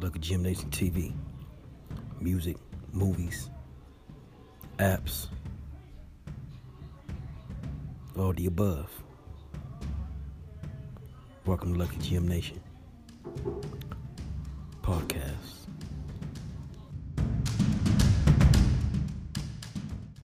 Lucky Gym Nation TV. Music, movies, apps, all the above. Welcome to Lucky Gym Nation podcast.